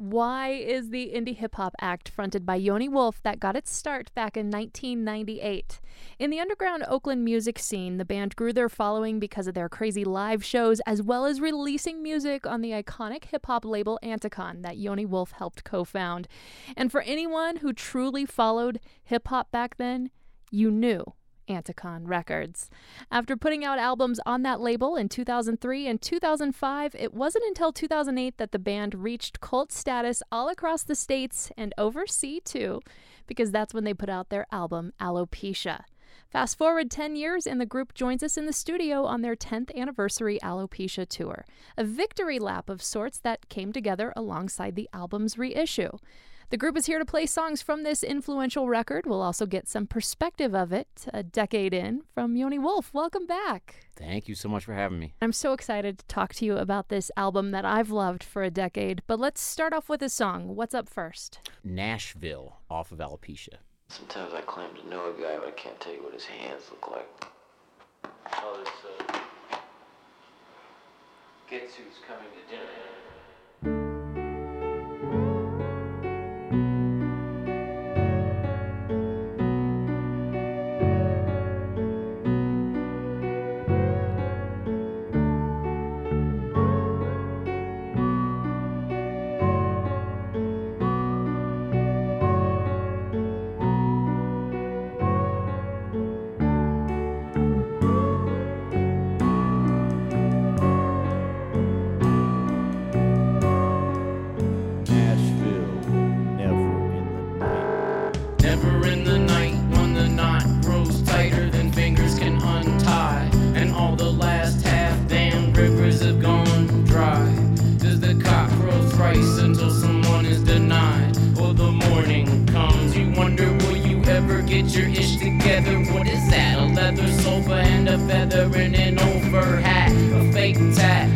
Why is the indie hip hop act fronted by Yoni Wolf that got its start back in 1998? In the underground Oakland music scene, the band grew their following because of their crazy live shows as well as releasing music on the iconic hip hop label Anticon that Yoni Wolf helped co found. And for anyone who truly followed hip hop back then, you knew Anticon Records. After putting out albums on that label in 2003 and 2005, it wasn't until 2008 that the band reached cult status all across the states and overseas too, because that's when they put out their album Alopecia. Fast forward 10 years, and the group joins us in the studio on their 10th anniversary Alopecia tour, a victory lap of sorts that came together alongside the album's reissue. The group is here to play songs from this influential record. We'll also get some perspective of it a decade in from Yoni Wolf. Welcome back. Thank you so much for having me. I'm so excited to talk to you about this album that I've loved for a decade. But let's start off with a song. What's up first? Gnashville off of Alopecia. Sometimes I claim to know a guy, but I can't tell you what his hands look like. Oh, this, uh. Guess who's coming to dinner?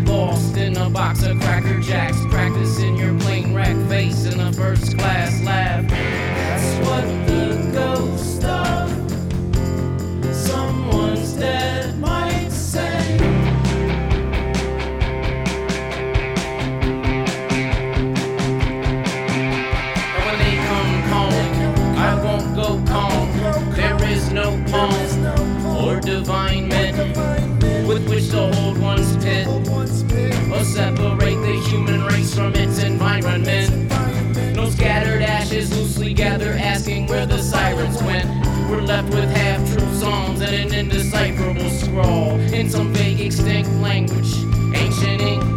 Lost in a box of cracker indecipherable in some vague extinct language. Ancient ink,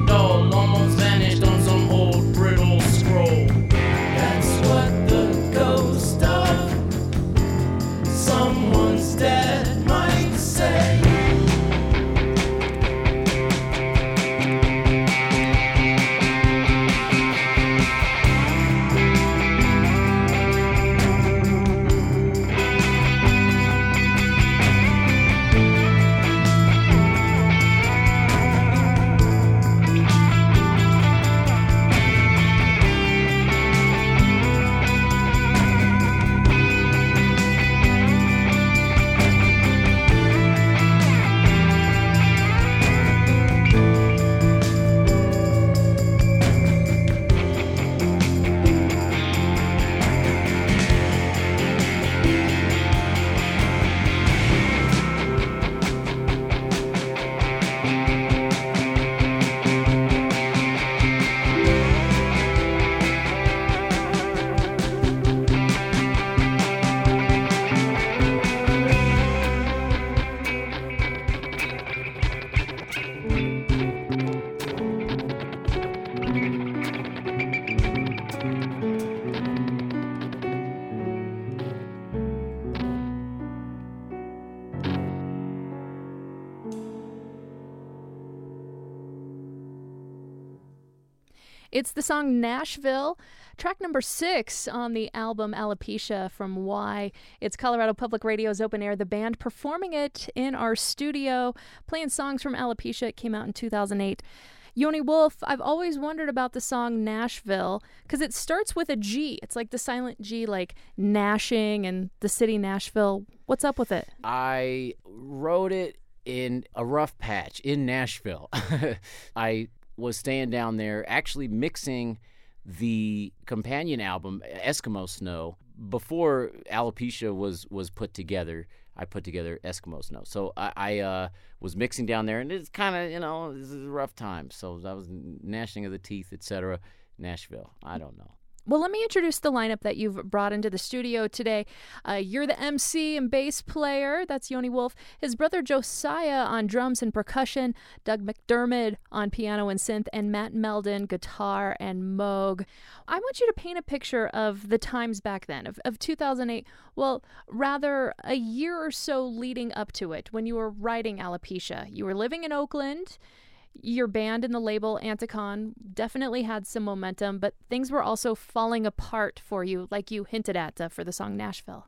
It's the song Gnashville, track number six on the album Alopecia from Why. It's Colorado Public Radio's open air. The band performing it in our studio, playing songs from Alopecia. It came out in 2008. Yoni Wolf, I've always wondered about the song Gnashville because it starts with a G. It's like the silent G, like gnashing and the city Nashville. What's up with it? I wrote it in a rough patch in Nashville. I was staying down there actually mixing the companion album Eskimo Snow before Alopecia was was put together. I put together Eskimo Snow, so I, I uh, was mixing down there, and it's kind of you know this is a rough time. So I was gnashing of the teeth, etc. Nashville, I don't know. Well, let me introduce the lineup that you've brought into the studio today. Uh, you're the MC and bass player. That's Yoni Wolf. His brother Josiah on drums and percussion. Doug McDiarmid on piano and synth. And Matt Meldon, guitar and Moog. I want you to paint a picture of the times back then, of, of 2008. Well, rather a year or so leading up to it when you were writing Alopecia. You were living in Oakland your band and the label Anticon definitely had some momentum, but things were also falling apart for you, like you hinted at uh, for the song Gnashville.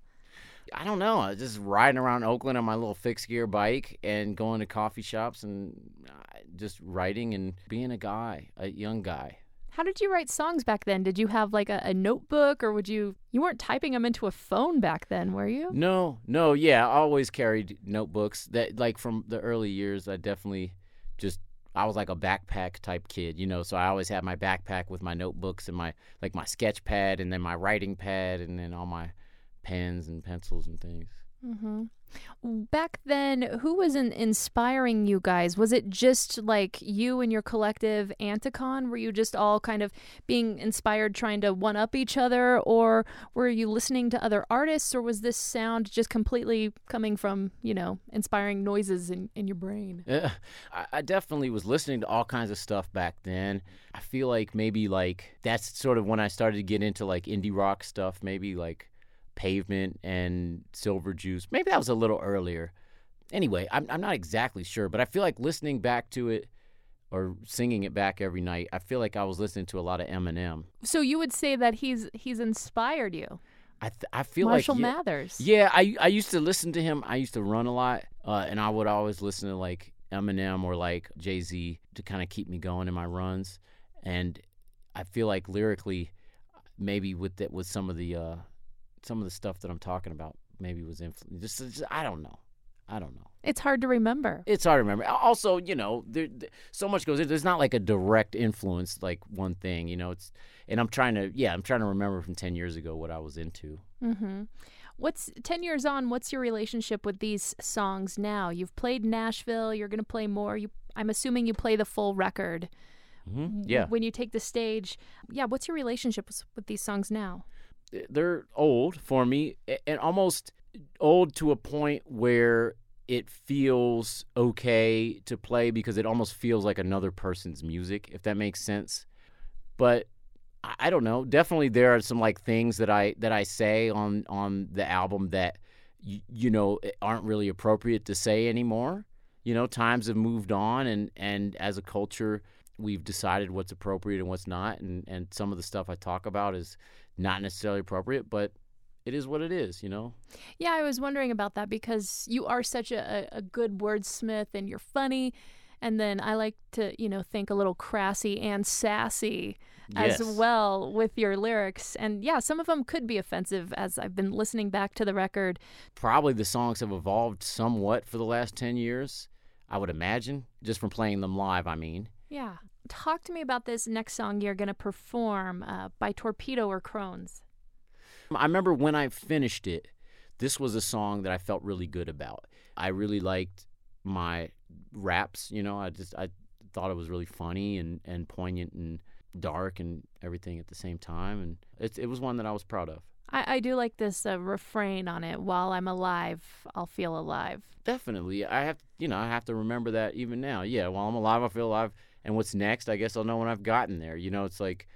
I don't know. I was just riding around Oakland on my little fixed gear bike and going to coffee shops and uh, just writing and being a guy, a young guy. How did you write songs back then? Did you have like a, a, notebook or would you you weren't typing them into a phone back then, were you? No, no, yeah, I always carried notebooks that like from the early years I definitely just I was like a backpack type kid, you know, so I always had my backpack with my notebooks and my like my sketch pad and then my writing pad and then all my pens and pencils and things. Mm-hmm. Back then, who was in- inspiring you guys? Was it just like you and your collective Anticon? Were you just all kind of being inspired, trying to one up each other? Or were you listening to other artists? Or was this sound just completely coming from, you know, inspiring noises in, in your brain? Yeah, I, I definitely was listening to all kinds of stuff back then. I feel like maybe like that's sort of when I started to get into like indie rock stuff, maybe like Pavement and Silver Jews. Maybe that was a little earlier. Anyway, I'm, I'm not exactly sure, but I feel like listening back to it or singing it back every night, I feel like I was listening to a lot of Eminem. So you would say that he's he's inspired you. I th- I feel Marshall like yeah, Mathers. Yeah, I I used to listen to him. I used to run a lot, uh, and I would always listen to like Eminem or like Jay Z to kind of keep me going in my runs. And I feel like lyrically, maybe with that with some of the uh, some of the stuff that I'm talking about maybe was influenced. Just, just, I don't know. I don't know. It's hard to remember. It's hard to remember. Also, you know, there, there, so much goes. There's not like a direct influence, like one thing. You know, it's and I'm trying to, yeah, I'm trying to remember from ten years ago what I was into. Mm-hmm. What's ten years on? What's your relationship with these songs now? You've played Gnashville. You're going to play more. You, I'm assuming you play the full record. Mm-hmm. Yeah. When you take the stage, yeah. What's your relationship with, with these songs now? They're old for me and almost old to a point where it feels okay to play because it almost feels like another person's music if that makes sense. But i don't know. Definitely there are some like things that i that i say on on the album that you, you know aren't really appropriate to say anymore. You know times have moved on and and as a culture we've decided what's appropriate and what's not. And and some of the stuff i talk about is not necessarily appropriate, but it is what it is, you know? Yeah, I was wondering about that because you are such a, a good wordsmith and you're funny. And then I like to, you know, think a little crassy and sassy yes. as well with your lyrics. And yeah, some of them could be offensive as I've been listening back to the record. Probably the songs have evolved somewhat for the last 10 years, I would imagine, just from playing them live, I mean. Yeah talk to me about this next song you're going to perform uh, by Torpedo or Crohn's. I remember when I finished it, this was a song that I felt really good about. I really liked my raps, you know, I just I thought it was really funny and, and poignant and dark and everything at the same time and it it was one that I was proud of. I, I do like this uh, refrain on it. While I'm alive, I'll feel alive. Definitely, I have you know I have to remember that even now. Yeah, while I'm alive, I feel alive and what's next, I guess I'll know when I've gotten there. You know, it's like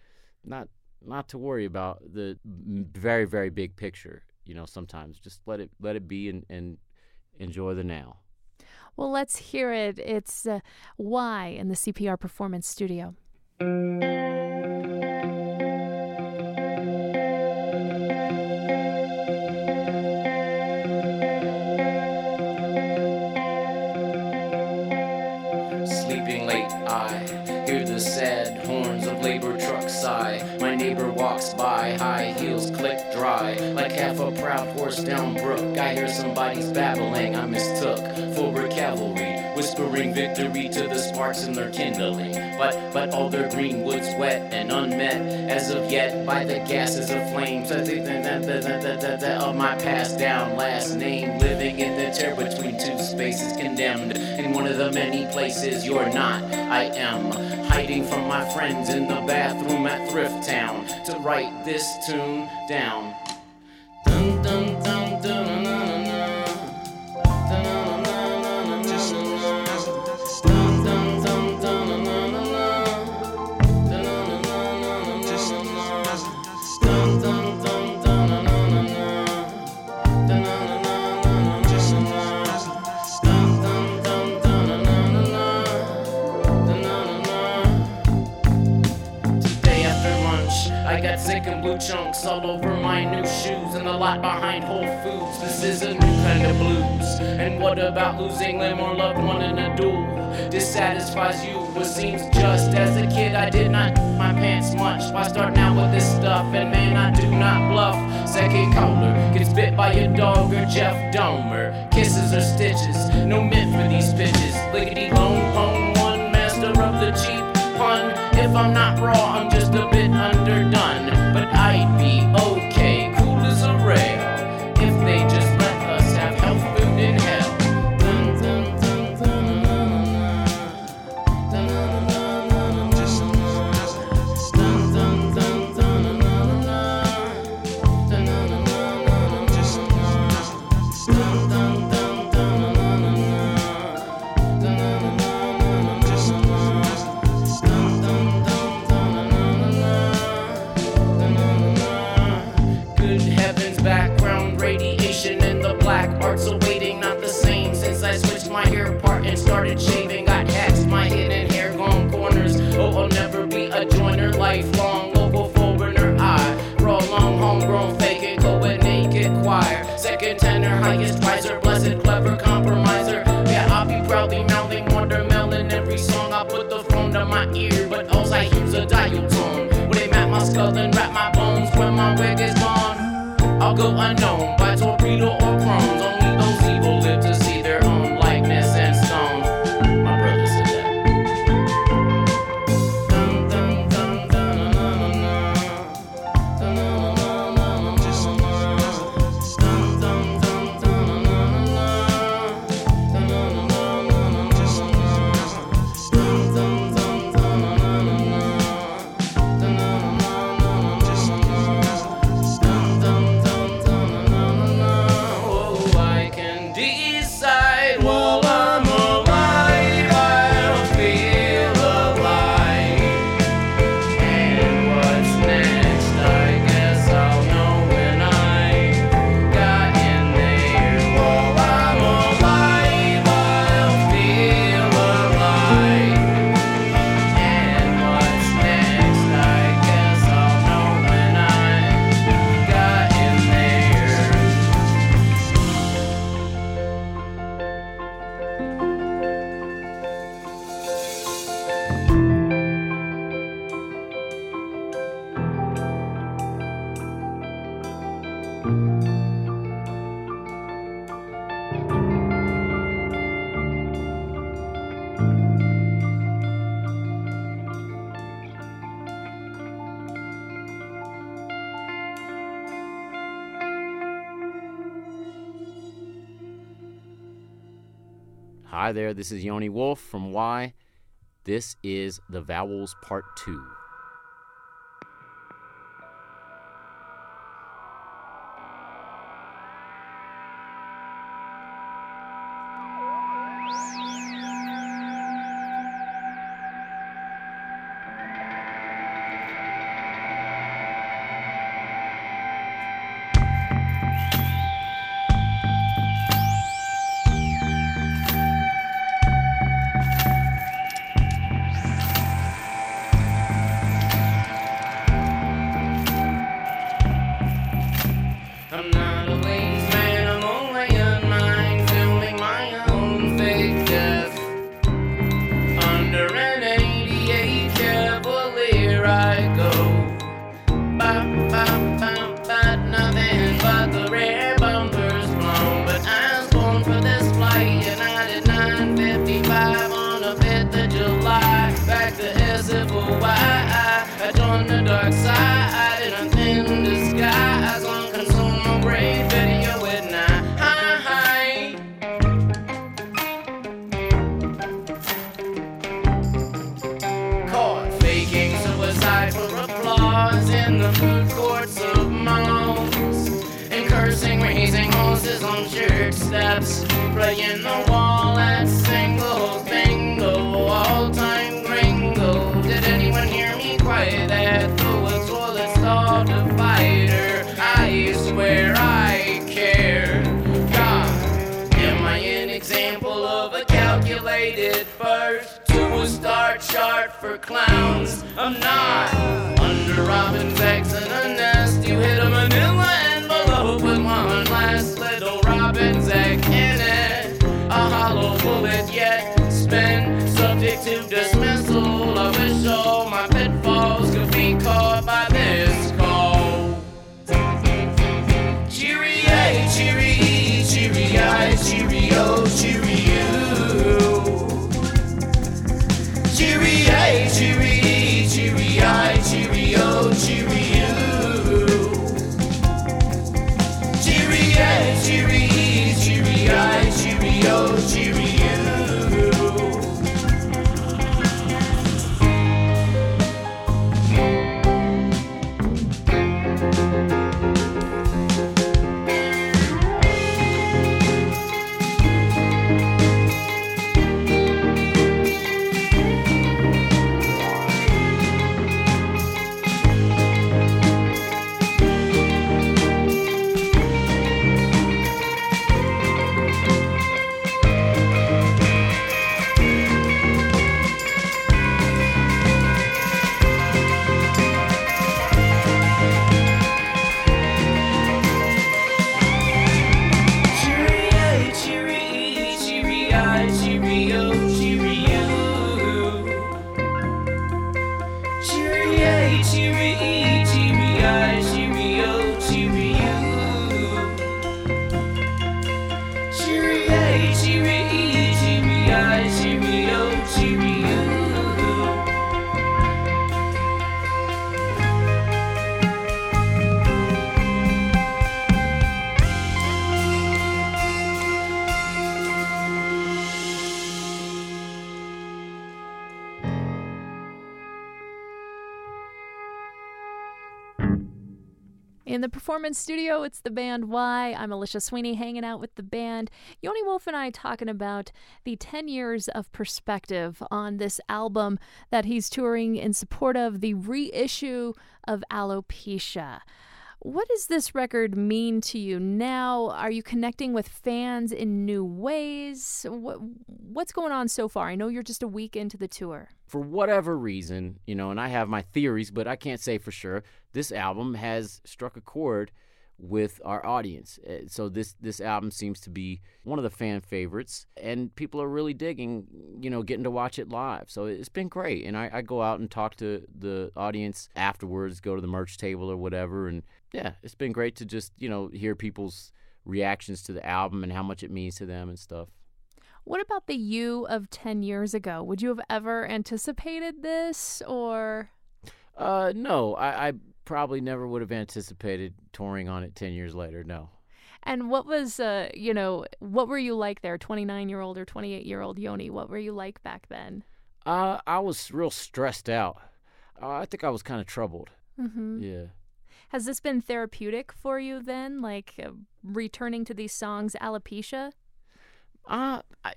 not not to worry about the very very big picture. You know, sometimes just let it let it be and, and enjoy the now. Well, let's hear it. It's uh, why in the CPR Performance Studio. Proud horse down brook. I hear somebody's babbling, I mistook for a cavalry whispering victory to the sparks in their kindling. But but all their green woods wet and unmet as of yet by the gases of flames of my passed down last name, living in the tear between two spaces, condemned in one of the many places you're not. I am hiding from my friends in the bathroom at Thrift Town to write this tune down dum dum. Blue chunks all over my new shoes and the lot behind Whole Foods. This is a new kind of blues. And what about losing limb or loved one in a duel? Dissatisfies you, what seems just. As a kid, I did not my pants much. Why start now with this stuff? And man, I do not bluff. Second caller gets bit by a dog or Jeff Dahmer. Kisses or stitches, no mint for these pitches. Lickety lone pone one, master of the cheap pun. If I'm not raw, I'm just a bit underdone. I'd be ear, but all I hear's a dial tone. When they map my skull and wrap my bones when my wig is gone. I'll go unknown Hi there, this is Yoni Wolf from Why. This is the Vowels Part 2. On church steps. Playing the wall at single bingo. All time gringo. Did anyone hear me quiet at the toilet stall divider? I swear I care. God, am I an example of a calculated birth to a star chart for clowns? I'm not. Under Robin's eggs in a nest, you hit Hollow bullet yet spent, subject to dismissal of a show. My pitfalls could be caught by this call. Cheerio, cheery, cheery, cheerio, cheerio. Oh, cheerio, In the performance studio, it's the band Why. I'm Alicia Sweeney hanging out with the band. Yoni Wolf and I talking about the 10 years of perspective on this album that he's touring in support of the reissue of Alopecia. What does this record mean to you now? Are you connecting with fans in new ways? What, what's going on so far? I know you're just a week into the tour. for whatever reason, you know, and I have my theories, but I can't say for sure. This album has struck a chord with our audience. Uh, So this this album seems to be one of the fan favorites, and people are really digging, you know, getting to watch it live. So it's been great, and I, I go out and talk to the audience afterwards, go to the merch table or whatever, and yeah, it's been great to just you know hear people's reactions to the album and how much it means to them and stuff. What about the you of 10 years ago? Would you have ever anticipated this or Uh, no, I, I probably never would have anticipated touring on it 10 years later. No. and what was uh you know, what were you like there 29-year-old or 28-year-old Yoni? What were you like back then? Uh, I was real stressed out. Uh, I think I was kind of troubled. Mm-hmm. Yeah. Has this been therapeutic for you then like uh, returning to these songs alopecia? Uh, I,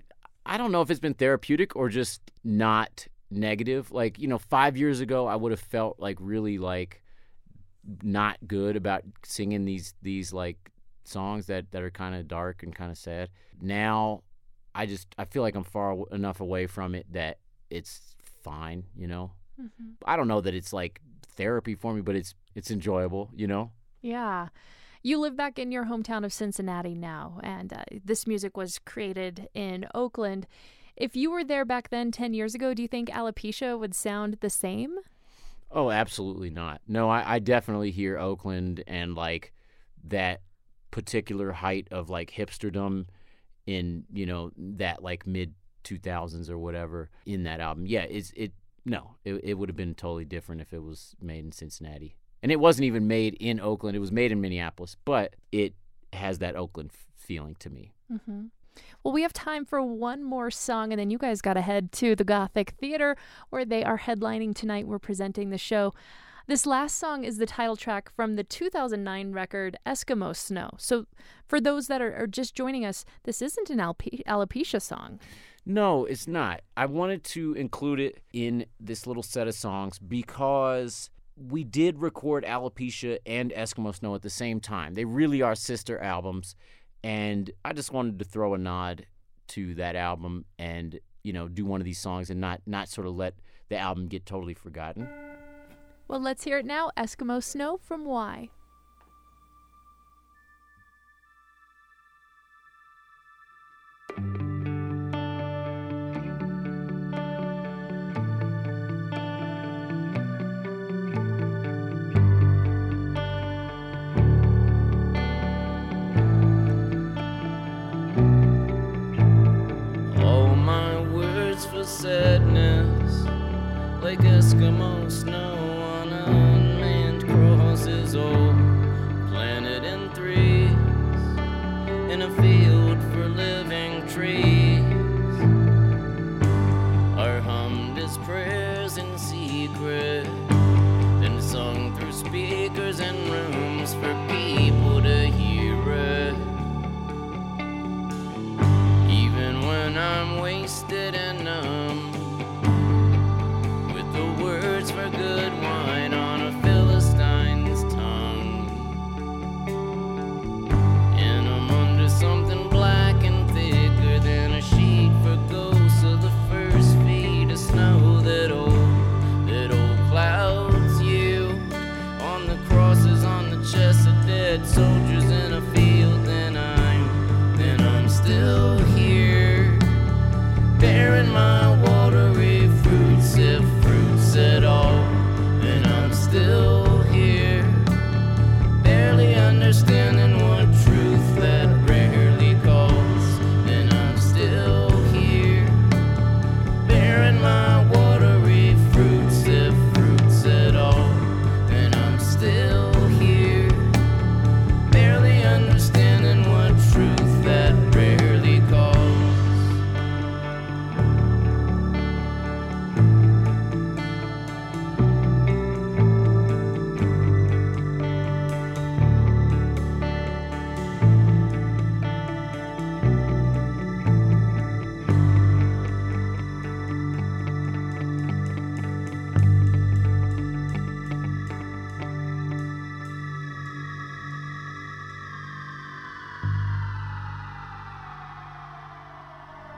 I don't know if it's been therapeutic or just not negative. Like, you know, five years ago, I would have felt like really like not good about singing these, these like songs that, that are kind of dark and kind of sad. Now, I just, I feel like I'm far enough away from it that it's fine, you know? Mhm. I don't know that it's like therapy for me, but it's, it's enjoyable, you know? Yeah. You live back in your hometown of Cincinnati now, and uh, this music was created in Oakland. If you were there back then 10 years ago, do you think alopecia would sound the same? Oh, absolutely not. No, I, I definitely hear Oakland and like that particular height of like hipsterdom in you know that like mid 2000s or whatever in that album. Yeah, it's it. No, it it would have been totally different if it was made in Cincinnati, and it wasn't even made in Oakland. It was made in Minneapolis, but it has that Oakland f- feeling to me. Mm-hmm. Well, we have time for one more song, and then you guys got to head to the Gothic Theater where they are headlining tonight. We're presenting the show. This last song is the title track from the 2009 record Eskimo Snow. So, for those that are, are just joining us, this isn't an Alpe- alopecia song. No, it's not. I wanted to include it in this little set of songs because we did record Alopecia and Eskimo Snow at the same time. They really are sister albums, and I just wanted to throw a nod to that album and you know do one of these songs and not not sort of let the album get totally forgotten. Well, let's hear it now Eskimo Snow from Why. For sadness, like Eskimo snow on unmanned crosses, all planet in threes, in a field for living trees. I'm wasted uh,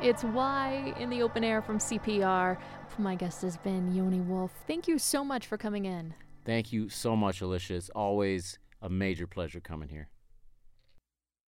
It's Why in the open air from CPR. My guest has been Yoni Wolf. Thank you so much for coming in. Thank you so much, Alicia. It's always a major pleasure coming here.